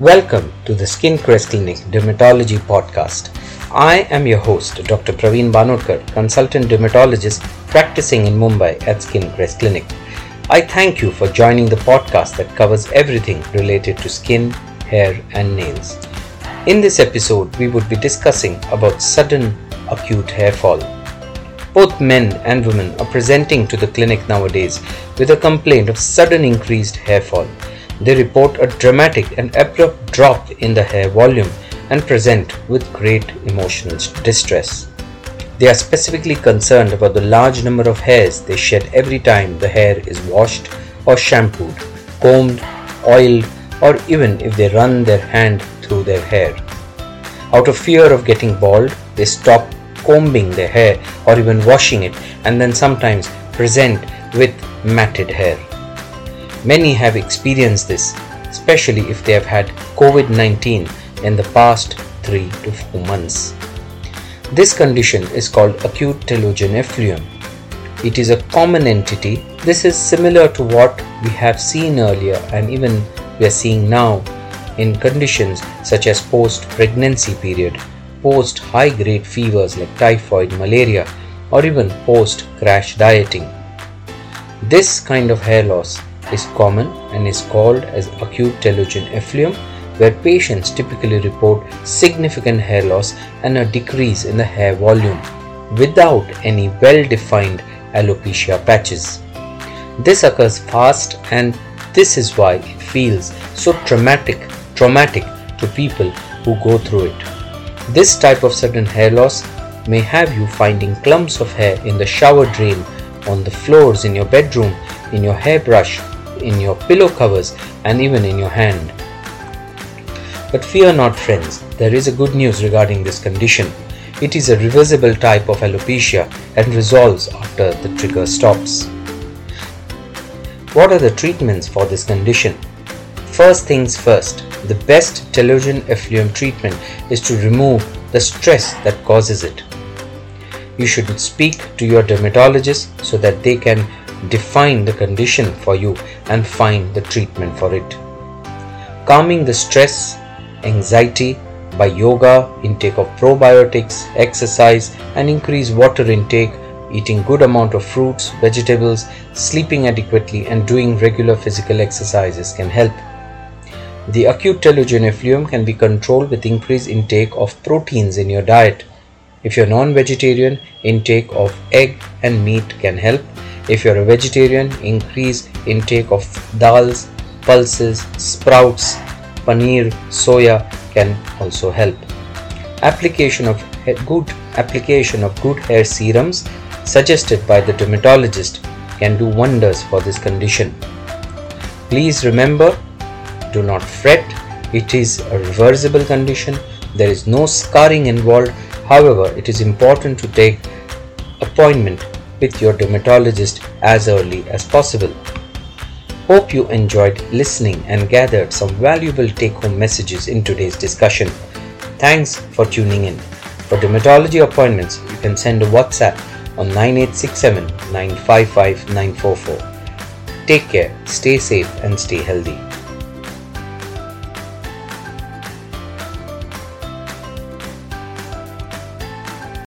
Welcome to the Skin Crest Clinic Dermatology Podcast. I am your host, Dr. Praveen Banodkar, consultant dermatologist practicing in Mumbai at Skin Crest Clinic. I thank you for joining the podcast that covers everything related to skin, hair, and nails. In this episode, we would be discussing about sudden acute hair fall. Both men and women are presenting to the clinic nowadays with a complaint of sudden increased hair fall. They report a dramatic and abrupt drop in the hair volume and present with great emotional distress. They are specifically concerned about the large number of hairs they shed every time the hair is washed or shampooed, combed, oiled, or even if they run their hand through their hair. Out of fear of getting bald, they stop combing their hair or even washing it and then sometimes present with matted hair. Many have experienced this, especially if they have had COVID 19 in the past 3 to 4 months. This condition is called acute telogen effluvium. It is a common entity. This is similar to what we have seen earlier and even we are seeing now in conditions such as post pregnancy period post high grade fevers like typhoid, malaria, or even post crash dieting. This kind of hair loss is common and is called as acute telogen effluvium where patients typically report significant hair loss and a decrease in the hair volume without any well defined alopecia patches. This occurs fast and this is why it feels so traumatic traumatic to people who go through it. This type of sudden hair loss may have you finding clumps of hair in the shower drain, on the floors in your bedroom, in your hairbrush, in your pillow covers, and even in your hand. But fear not, friends, there is a good news regarding this condition. It is a reversible type of alopecia and resolves after the trigger stops. What are the treatments for this condition? First things first, the best telogen effluvium treatment is to remove the stress that causes it. You should speak to your dermatologist so that they can define the condition for you and find the treatment for it. Calming the stress, anxiety by yoga, intake of probiotics, exercise and increase water intake, eating good amount of fruits, vegetables, sleeping adequately and doing regular physical exercises can help. The acute telogen effluvium can be controlled with increased intake of proteins in your diet. If you're non-vegetarian, intake of egg and meat can help. If you're a vegetarian, increase intake of dals, pulses, sprouts, paneer, soya can also help. Application of good application of good hair serums suggested by the dermatologist can do wonders for this condition. Please remember do not fret, it is a reversible condition. There is no scarring involved. However, it is important to take appointment with your dermatologist as early as possible. Hope you enjoyed listening and gathered some valuable take home messages in today's discussion. Thanks for tuning in. For dermatology appointments, you can send a WhatsApp on 9867 955 944. Take care, stay safe, and stay healthy.